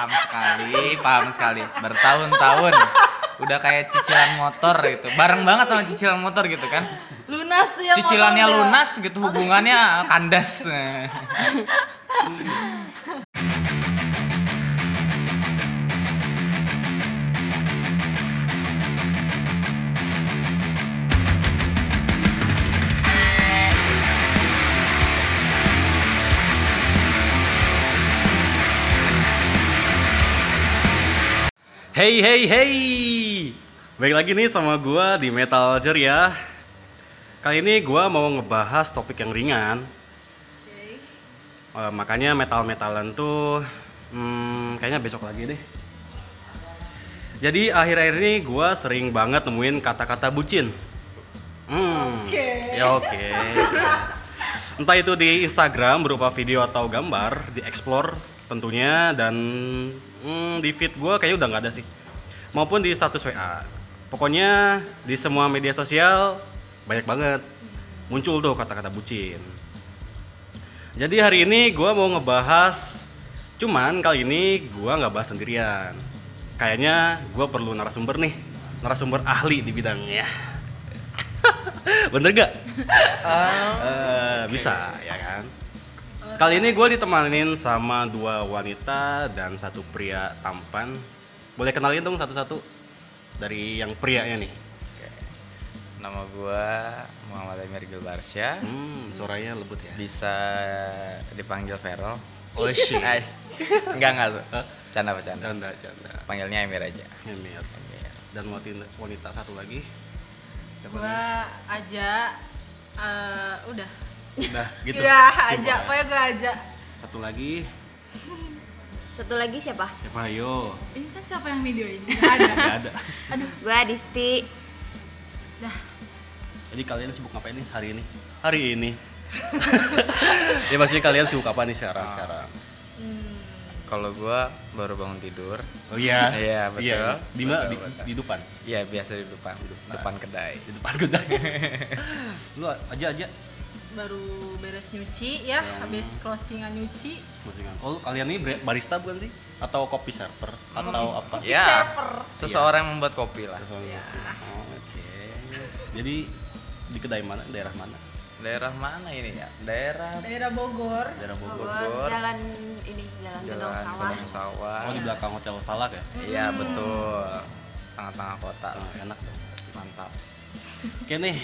paham sekali paham sekali. Bertahun-tahun. Udah kayak cicilan motor gitu. Bareng banget sama cicilan motor gitu kan. Lunas tuh ya cicilannya lunas gitu hubungannya kandas Hey hey hey, baik lagi nih sama gua di Metal Ceria. Kali ini gua mau ngebahas topik yang ringan. Eh, makanya metal-metalan tuh, hmm, kayaknya besok lagi deh. Jadi akhir-akhir ini gua sering banget nemuin kata-kata bucin. Hmm, ya oke. Entah itu di Instagram berupa video atau gambar, di explore tentunya dan hmm, di feed gue kayaknya udah nggak ada sih. Maupun di status WA. Pokoknya di semua media sosial banyak banget muncul tuh kata-kata bucin. Jadi hari ini gue mau ngebahas, cuman kali ini gue nggak bahas sendirian. Kayaknya gue perlu narasumber nih, narasumber ahli di bidangnya. Bener gak? Eh, bisa ya kan? Kali ini gue ditemanin sama dua wanita dan satu pria tampan. Boleh kenalin dong satu-satu dari yang prianya nih. nama gua Muhammad Amir Gilbarsya Hmm, suaranya lembut ya. bisa dipanggil Feral Oh shit. Ay, enggak enggak canda bercanda Canda, canda. panggilnya Emir aja Emir. Emir. Dan wanita, wanita satu lagi. Siapa nih? gua aja eh, udah Udah gitu. udah Simpel aja ya. pokoknya gua aja Satu lagi. Satu lagi siapa? Siapa ayo? ini kan siapa yang video ini Nggak ada Gak ada. aduh Gue Adisti. dah Jadi kalian sibuk ngapain nih hari ini? Hari ini. ya maksudnya kalian sibuk apa nih sekarang sekarang? hmm, kalau gua baru bangun tidur Oh iya. Iya, betul. Di mana? Di, di depan. Iya biasa di depan depan kedai Di depan kedai. Lu aja aja baru beres nyuci ya Hmm. habis closingan nyuci Maksudnya. Oh, kalian ini barista bukan sih? Atau kopi server atau apa? ya server. seseorang yang membuat kopi lah Soalnya Ya. kopi. Oh, oke. Jadi di kedai mana? Daerah mana? daerah mana ini ya daerah daerah Bogor Daerah Bogor. Bogor. Jalan ini, jalan, jalan Sawah. Sawah Oh, di belakang Hotel Salak ya? iya betul tengah-tengah kota Oh, enak dong. mantap Oke nih.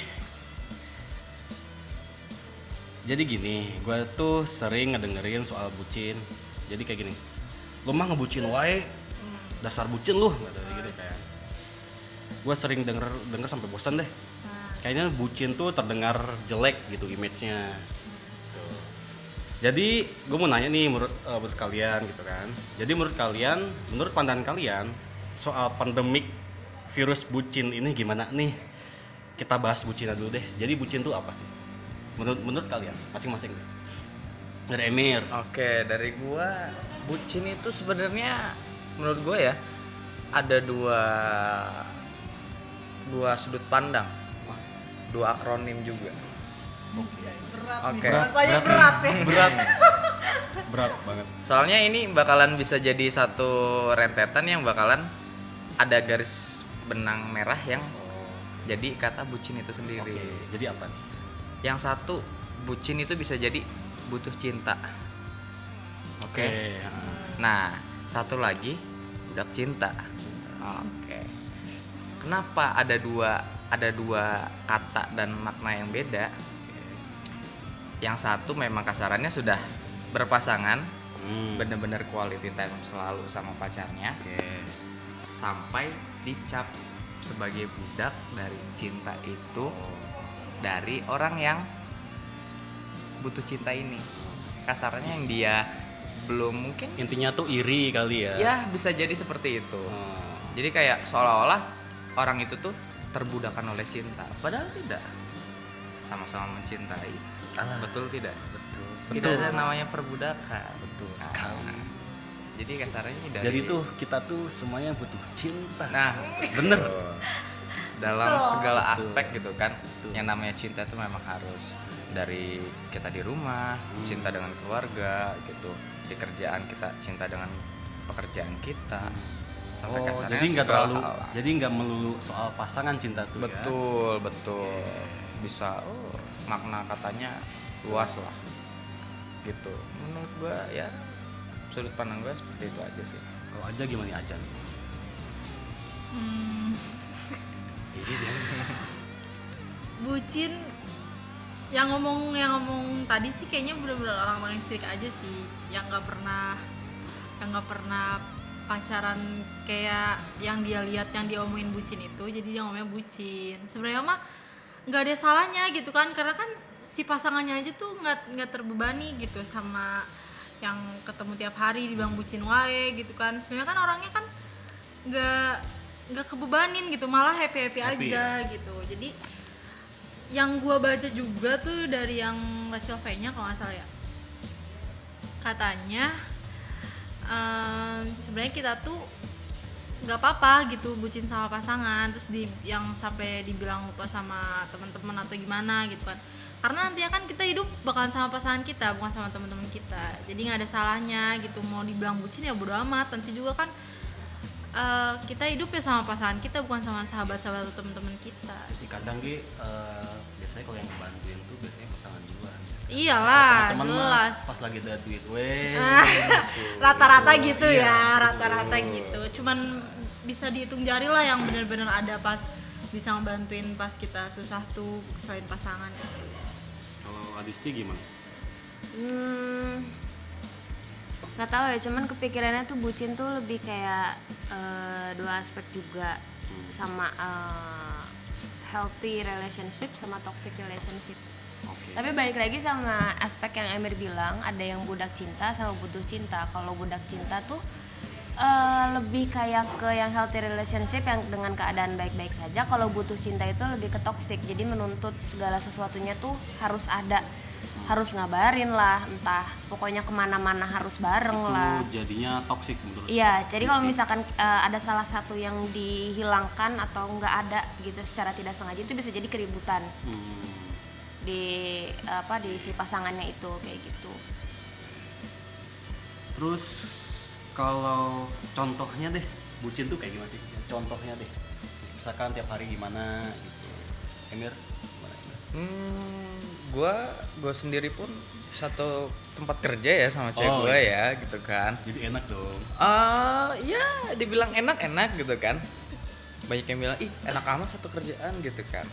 Jadi gini, gue tuh sering ngedengerin soal bucin. Jadi kayak gini, lu mah ngebucin wae, dasar bucin lu, kata gitu kayak. Gue sering denger denger sampai bosan deh. nah, Kayaknya bucin tuh terdengar jelek gitu image-nya. Tuh. Jadi gue mau nanya nih menurut, eh, menurut kalian gitu kan. Jadi menurut kalian, menurut pandangan kalian soal pandemik virus bucin ini gimana nih? Kita bahas bucinnya dulu deh. Jadi bucin tuh apa sih? Menurut menurut kalian masing-masing deh. Dari Emir. Oke, dari gua bucin itu sebenarnya menurut gua ya ada dua dua sudut pandang. Dua akronim juga. berat Oke. nih rasanya berat, ya Berat. Berat banget. Soalnya ini bakalan bisa jadi satu rentetan yang bakalan ada garis benang merah yang jadi kata bucin itu sendiri. Oke, jadi apa nih? Yang satu bucin itu bisa jadi butuh cinta. Oke. ah, Nah, satu lagi budak cinta. Oke. Kenapa ada dua ada dua kata dan makna yang beda? Yang satu memang kasarannya sudah berpasangan, Hmm. bener-bener quality time selalu sama pacarnya, Oke. sampai dicap sebagai budak dari cinta itu dari orang yang butuh cinta ini. Kasarannya yang dia belum mungkin Intinya tuh iri kali ya. ya bisa jadi seperti itu. Oh. Jadi kayak seolah-olah orang itu tuh terbudakan oleh cinta, padahal tidak. Sama-sama mencintai. Alah. Betul tidak? Betul. Tidak ada namanya perbudakan. Betul Nah, sekali. Jadi kasarnya dari Jadi tuh kita tuh semuanya butuh cinta. Nah, bener. Dalam segala Betul. aspek gitu kan. Betul. Yang namanya cinta itu memang harus dari kita di rumah, Hmm. cinta dengan keluarga gitu. Di kerjaan kita cinta dengan pekerjaan kita sampai Oh, kasarnya jadi nggak segala terlalu, hal jadi nggak melulu soal pasangan cinta tuh ya? betul betul bisa oh, makna katanya luas lah gitu menurut gua ya sudut pandang gua seperti itu aja sih Kalau aja gimana nih bucin yang ngomong yang ngomong tadi sih kayaknya bener-bener orang-orang strict aja sih. Yang nggak pernah yang nggak pernah pacaran kayak yang dia lihat yang dia omongin bucin itu jadi dia ngomongnya bucin. Sebenarnya mah nggak ada salahnya gitu kan karena kan si pasangannya aja tuh nggak nggak terbebani gitu sama yang ketemu tiap hari dibilang bucin wae gitu kan. Sebenarnya kan orangnya kan nggak nggak kebebanin gitu malah happy happy, Happy aja gitu. Jadi yang gua baca juga tuh dari yang Rachel V nya kalau nggak ya. Katanya eh, sebenarnya kita tuh nggak apa-apa gitu bucin sama pasangan terus di yang sampai dibilang lupa sama teman-teman atau gimana gitu kan. Karena nantinya kan kita hidup bakalan sama pasangan kita bukan sama teman-teman kita. Jadi nggak ada salahnya gitu mau dibilang bucin ya bodo amat. Nanti juga kan eh, kita hidup ya sama pasangan kita bukan sama sahabat-sahabat atau teman-teman kita Si kadang Ki, eh, biasanya kalau yang ngebantuin tuh biasanya pasangan duluan. iyalah Teman-teman mah jelas Pas lagi ada duit, weh. Gitu. rata-rata gitu Iya, ya rata-rata gitu cuman bisa dihitung jari lah yang benar-benar ada pas bisa ngebantuin pas kita susah tuh selain pasangan. Kalau Adisti gimana? Hmm, nggak tahu ya cuman kepikirannya tuh bucin tuh lebih kayak eh, dua aspek juga. Hmm. sama eh, healthy relationship sama toxic relationship. Oke. tapi balik lagi sama aspek yang Emir bilang ada yang budak cinta sama butuh cinta. Kalau budak cinta tuh eh, lebih kayak ke yang healthy relationship yang dengan keadaan baik-baik saja. Kalau butuh cinta itu lebih ke toxic. Jadi menuntut segala sesuatunya tuh harus ada harus ngabarin lah entah pokoknya ke mana-mana harus bareng lah Itu jadinya toxic menurut. Iya, jadi kalau misalkan eh, ada salah satu yang dihilangkan atau nggak ada gitu secara tidak sengaja itu bisa jadi keributan Hmm. di apa di si pasangannya itu kayak gitu. Terus kalau contohnya deh, bucin tuh kayak gimana sih? Contohnya deh. Misalkan tiap hari gimana gitu. Emir, gimana Emir? Hmm, gua gua sendiri pun satu tempat kerja ya sama cewek Oh, gua iya. ya gitu kan. Jadi enak dong. Ah, ya dibilang enak-enak gitu kan. Banyak yang bilang, "Ih, enak amat satu kerjaan" gitu kan.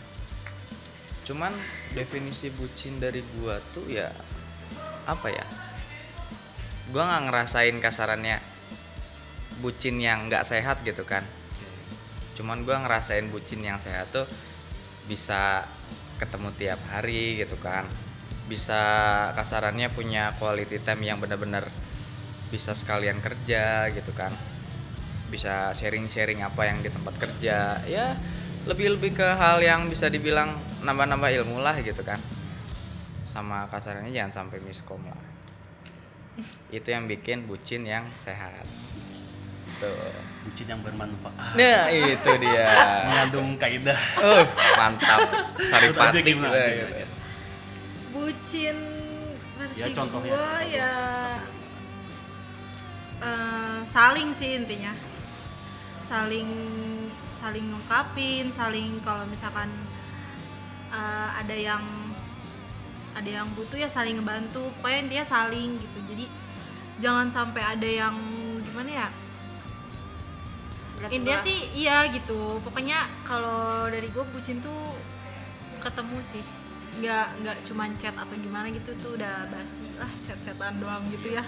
Cuman definisi bucin dari gua tuh ya apa ya? Gua nggak ngerasain kasarannya bucin yang nggak sehat gitu kan. Cuman gua ngerasain bucin yang sehat tuh bisa ketemu tiap hari gitu kan. Bisa kasarannya punya quality time yang benar-benar bisa sekalian kerja gitu kan. Bisa sharing-sharing apa yang di tempat kerja. Ya lebih-lebih ke hal yang bisa dibilang nambah-nambah ilmu lah gitu kan. Sama kasarnya jangan sampai miskom lah. Itu yang bikin bucin yang sehat. Tuh Bucin yang bermanfaat. nah itu dia Mengandung kaidah. uh mantap saripati gitu, gitu. Bucin versi Ya contohnya. gua contoh. ya eh, saling sih intinya saling saling ngungkapin saling kalau misalkan eh, ada yang ada yang butuh ya saling ngebantu pokoknya intinya saling gitu jadi jangan sampai ada yang gimana ya intinya sih iya gitu. Pokoknya kalau dari gue bucin tuh ketemu sih. Nggak nggak cuman chat atau gimana gitu tuh udah basi lah chat-chatan doang gitu ya.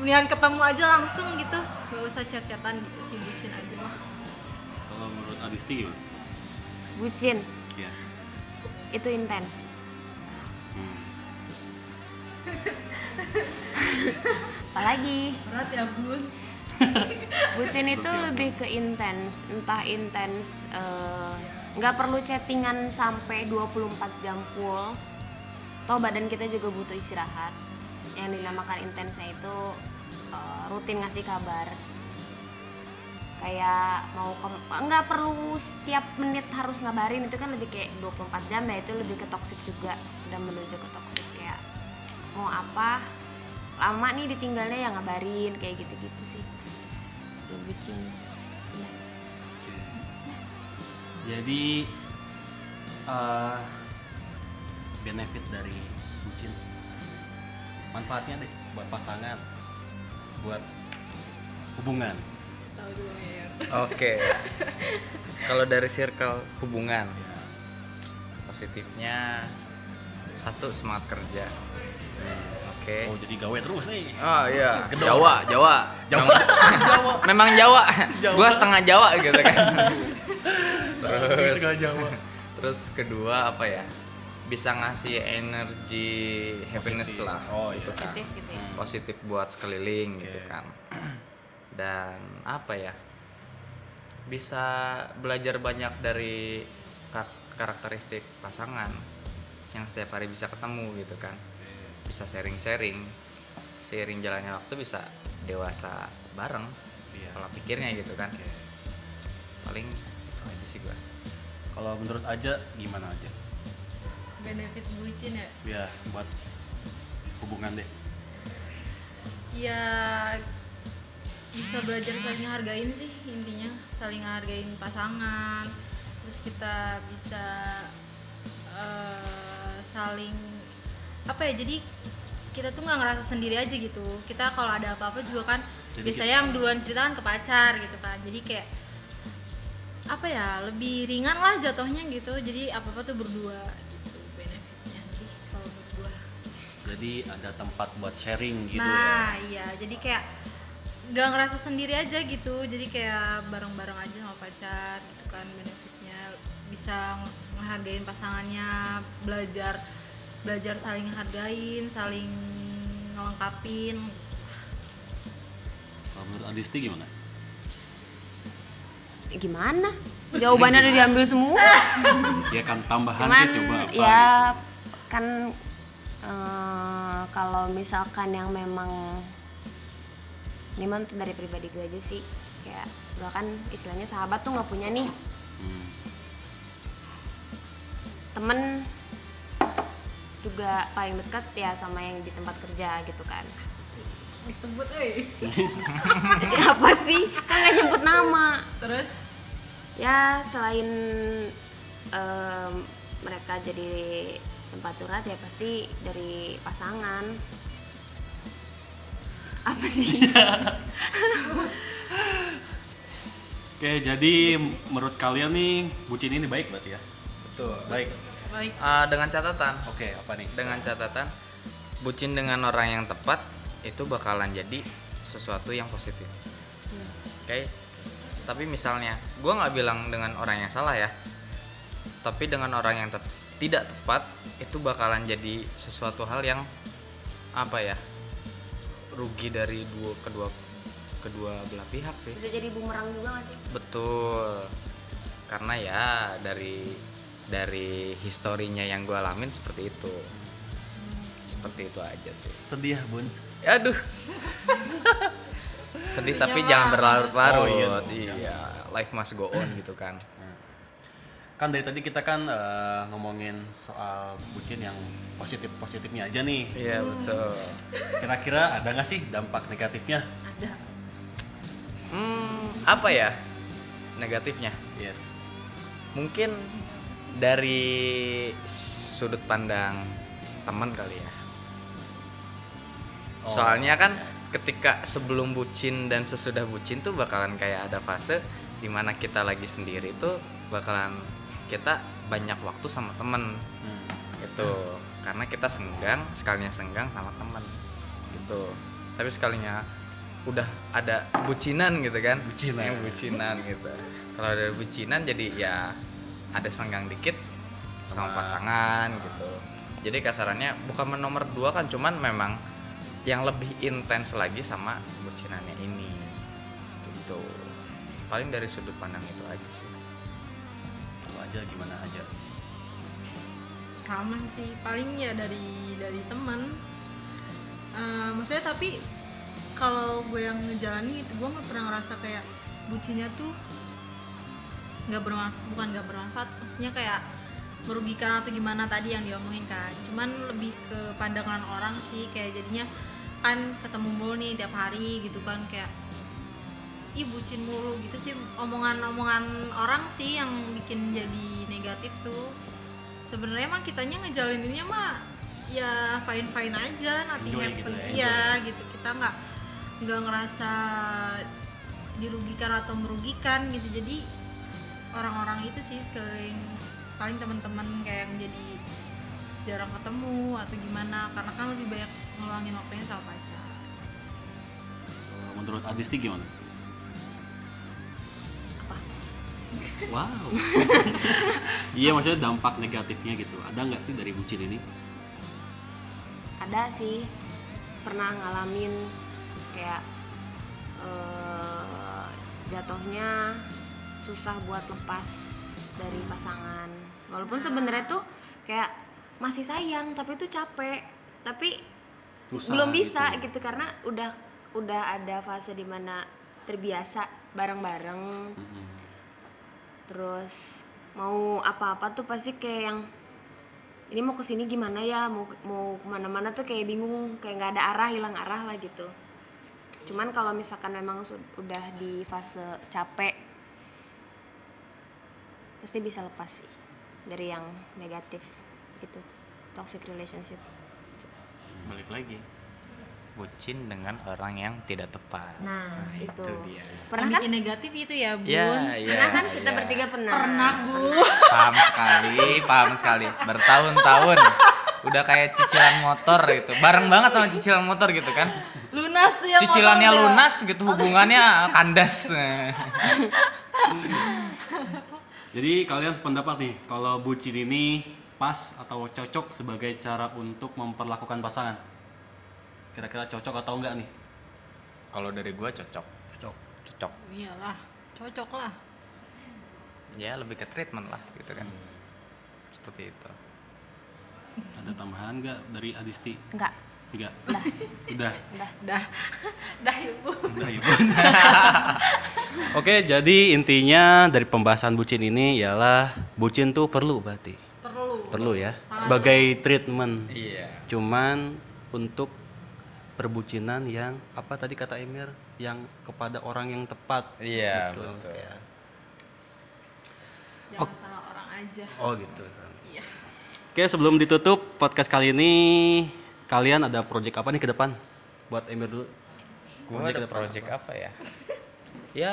Mendingan ketemu aja langsung gitu. Nggak usah chat-chatan gitu sih bucin aja mah. Kalau menurut Adisti gimana? bucin? Iya. itu intens. Hmm. Apalagi? Berat ya bun bucin itu lebih ke intens, entah intens eh, nggak perlu chattingan sampai 24 jam full. Toh badan kita juga butuh istirahat. Yang dinamakan intensnya itu eh, rutin ngasih kabar. Kayak mau ke nggak perlu setiap menit harus ngabarin itu kan lebih kayak 24 jam ya itu lebih ke toxic juga udah menuju ke toxic kayak mau apa lama nih ditinggalnya ya ngabarin kayak gitu-gitu sih lu bucin ya. Oke. Jadi eh, benefit dari bucin manfaatnya deh buat pasangan, buat hubungan. tahu dulu ya Oke. Kalau dari circle hubungan, Yes. positifnya satu semangat kerja. Oke. Oh jadi gawe terus nih. Oh iya, Gedor. Jawa, Jawa. Jawa. Memang, memang Jawa. Gua setengah Jawa gitu kan. terus Setengah Jawa. Terus kedua apa ya? Bisa ngasih energi happiness Positif. lah. Oh, iya. itu kan. positif gitu ya. Positif buat sekeliling gitu Oke. kan. Dan apa ya? Bisa belajar banyak dari ka- karakteristik pasangan yang setiap hari bisa ketemu gitu kan bisa sharing-sharing seiring jalannya waktu bisa dewasa bareng Iya. pola pikirnya gitu kan Oke. paling itu aja sih gua Kalau menurut aja gimana aja? benefit bucin ya Ya buat hubungan deh. ya bisa belajar saling hargain sih intinya saling hargain pasangan terus kita bisa eh, saling apa ya jadi kita tuh nggak ngerasa sendiri aja gitu. Kita kalau ada apa-apa juga kan Jadi biasanya yang duluan cerita kan ke pacar gitu kan. Jadi kayak apa ya lebih ringan lah jatuhnya gitu. Jadi apa apa tuh berdua gitu benefitnya sih kalau gua. Jadi ada tempat buat sharing gitu nah ya. iya. Jadi kayak nggak ngerasa sendiri aja gitu. Jadi kayak bareng-bareng aja sama pacar gitu kan benefitnya. Bisa ngehargain pasangannya belajar belajar saling hargain saling ngelengkapin Kalau menurut Adisti gimana? gimana jawabannya udah diambil semua Ya kan tambahan cuman coba apa ya gitu. kan eh, kalau misalkan yang memang ini mah tuh dari pribadi gue aja sih kayak gak kan istilahnya sahabat tuh nggak punya nih Hmm. temen juga paling deket ya sama yang di tempat kerja gitu kan. Disebut eh jadi apa sih? Kan nggak nyebut nama. Terus? Ya selain em, mereka jadi tempat curhat ya pasti dari pasangan. Apa sih? Oke, jadi menurut kalian nih bucin ini baik berarti ya? betul. Baik. Baik. Dengan catatan. Oke, apa nih? dengan catatan bucin dengan orang yang tepat itu bakalan jadi sesuatu yang positif. Oke? Tapi misalnya gua nggak bilang dengan orang yang salah ya. Tapi dengan orang yang te- tidak tepat itu bakalan jadi sesuatu hal yang apa ya rugi dari dua kedua kedua belah pihak sih. Bisa jadi bumerang juga gak sih? Betul. Karena ya dari dari historinya yang gue alamin seperti itu. Seperti itu aja sih. Sedih, Bun. aduh. Sedih tapi jangan berlarut-larut. Oh, iya. Iya, life must go on gitu kan. Kan dari tadi kita kan eh, ngomongin soal bucin yang positif-positifnya aja nih. iya betul. Kira-kira ada nggak sih dampak negatifnya? ada. Hmm apa ya? Negatifnya? Yes. mungkin dari sudut pandang teman kali ya. Oh, soalnya kan ketika sebelum bucin dan sesudah bucin tuh bakalan kayak ada fase di mana kita lagi sendiri tuh bakalan kita banyak waktu sama temen Hmm. gitu. Karena kita senggang sekalinya senggang sama temen gitu. Tapi sekalinya udah ada bucinan gitu kan? Bucinan. Yang bucinan gitu. Kalau ada bucinan jadi ya ada senggang dikit sama Sama- pasangan gitu. Jadi kasarannya bukan nomor dua kan cuman memang yang lebih intens lagi sama bucinannya ini. Gitu. Paling dari sudut pandang itu aja sih. Kalau aja gimana aja. sama sih paling ya dari dari teman Eh, maksudnya tapi kalau gue yang ngejalanin itu gue nggak pernah ngerasa kayak bucinnya tuh nggak bermanfaat bukan nggak bermanfaat maksudnya kayak merugikan atau gimana tadi yang diomongin kan cuman lebih ke pandangan orang sih kayak jadinya kan ketemu mulu nih tiap hari gitu kan kayak ih bucin mulu gitu sih. Omongan-omongan orang sih yang bikin jadi negatif tuh. Sebenarnya mah kitanya ngejalaninnya mah ya fine fine aja nanti Enjoy happen gitu ya, iya gitu. Kita nggak nggak ngerasa dirugikan atau merugikan gitu. Jadi orang-orang itu sih sekeliling paling teman-teman kayak yang jadi jarang ketemu atau gimana karena kan lebih banyak ngeluangin waktunya sama pacar. Menurut Adisti gimana? Apa? wow. Iya maksudnya dampak negatifnya gitu. Ada nggak sih dari bucin ini? Ada sih. Pernah ngalamin kayak eh, jatuhnya susah buat lepas dari pasangan walaupun sebenarnya tuh kayak masih sayang tapi tuh capek tapi Susah belum bisa gitu. gitu. karena udah udah ada fase di mana terbiasa bareng-bareng Mm-mm. terus mau apa-apa tuh pasti kayak yang ini mau ke sini gimana ya mau mau ke mana-mana tuh kayak bingung kayak nggak ada arah hilang arah lah gitu cuman kalau misalkan memang udah di fase capek pasti bisa lepas sih dari yang negatif gitu toxic relationship. Balik lagi bucin dengan orang yang tidak tepat. Nah, itu, dia. Pernah kan? bikin negatif itu ya bun. Ya, pernah kan kita ya. bertiga pernah? Pernah bu. Paham sekali paham sekali. Bertahun-tahun. Udah kayak cicilan motor gitu. Bareng banget sama cicilan motor gitu kan. Lunas tuh ya cicilannya lunas gitu hubungannya kandas jadi kalian sependapat nih kalau bucin ini pas atau cocok sebagai cara untuk memperlakukan pasangan? Kira-kira cocok atau enggak nih? Kalau dari gua cocok. Cocok. Cocok. Iyalah cocok lah. Ya lebih ke treatment lah gitu kan. Seperti itu. Ada tambahan nggak dari Adisti? Enggak. Enggak? Udah. udah? Udah. Dah dah ibu. Udah, Ibu. Oke, jadi intinya dari pembahasan bucin ini ialah bucin tuh perlu berarti. perlu Perlu ya. Sangat Sebagai treatment. iya Cuman untuk perbucinan yang apa tadi kata Emir yang kepada orang yang tepat. iya Gitu, betul ya. jangan salah orang aja Oh gitu. iya Oke, sebelum ditutup podcast kali ini kalian ada project apa nih ke depan? Buat Emir dulu. gua Project ada project apa ya ya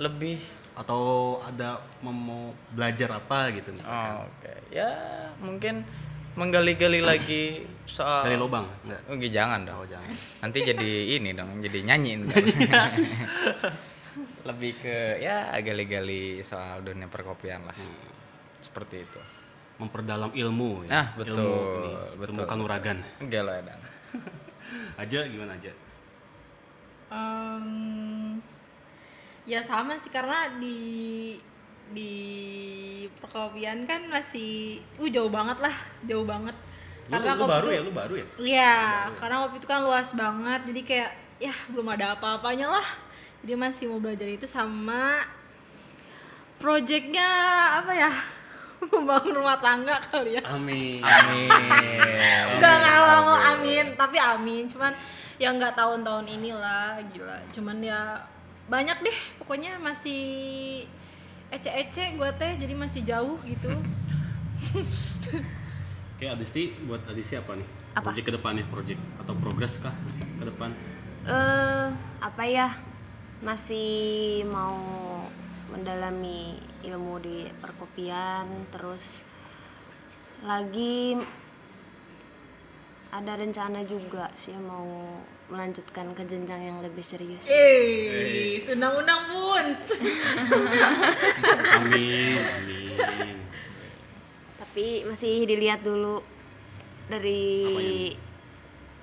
lebih Atau ada mau belajar apa gitu misalkan. oh, oke. Ya mungkin menggali-gali lagi soal Dari lubang? Enggak? Oh, jangan dong. Oh, jangan. nanti jadi ini dong jadi nyanyi. Ntar. lebih ke ya gali-gali soal dunia perkopian lah. Seperti itu. Memperdalam ilmu ya. Nah, betul, ilmu ini, betul, ilmu kanuragan. Enggak loh Edan. Aja gimana aja? Em, ya sama sih karena di di perkopian kan masih uh jauh banget lah jauh banget lu, karena lu baru tuh- ya lu baru ya Iya, karena kopi itu kan luas banget, jadi kayak ya belum ada apa-apanya lah. Jadi masih mau belajar itu sama projectnya apa ya? Membangun rumah tangga kali ya. amin amin Enggak nggak mau amin, tapi amin. Cuman ya nggak tahun-tahun inilah, gila. Cuman ya banyak deh, pokoknya masih ece-ece gue teh, jadi masih jauh gitu. oke Adisti buat Adisti apa nih Apa? project ke depannya project atau progres kah ke depan eh apa ya masih mau mendalami ilmu di perkopian terus lagi ada rencana juga sih mau melanjutkan ke jenjang yang lebih serius. Eh, undang-undang pun. amin amin. Tapi masih dilihat dulu dari Apanya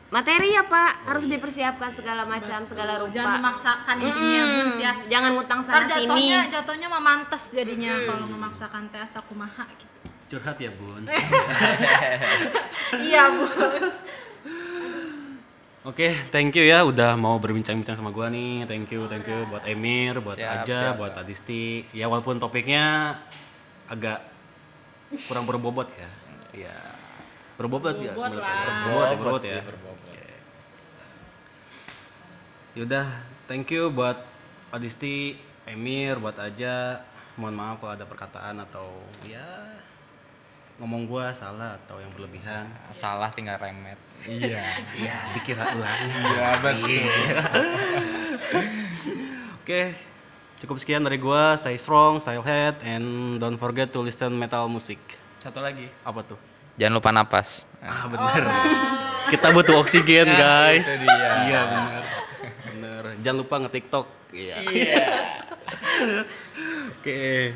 materi ya pak. Harus dipersiapkan segala macam segala rupa. Jangan memaksakan intinya Mm, Buns ya. jangan ngutang Ntar sana sini. jatuhnya jatuhnya mah mantes jadinya kalau memaksakan tes aku kumaha gitu. curhat ya bun iya bos. Oke, thank you ya udah mau berbincang-bincang sama gua nih. Thank you, thank you buat Emir, buat Siap, Aja, siap. buat Adisti. Ya walaupun topiknya agak kurang berbobot ya. Ya. Berbobot ya. Berbobot ya, berbobot sih, ya. berbobot. Yaudah, thank you buat Adisti, Emir buat aja. Mohon maaf kalau ada perkataan atau ya ngomong gua salah atau yang berlebihan. salah tinggal remet Iya, iya dikira ulang. iya betul Oke, cukup sekian dari gua. Stay strong, stay head, and don't forget to listen metal music. satu lagi Apa tuh? jangan lupa napas Ah bener. Kita butuh oksigen guys. itu dia. Iya bener. Bener. Jangan lupa nge TikTok. Iya. Oke.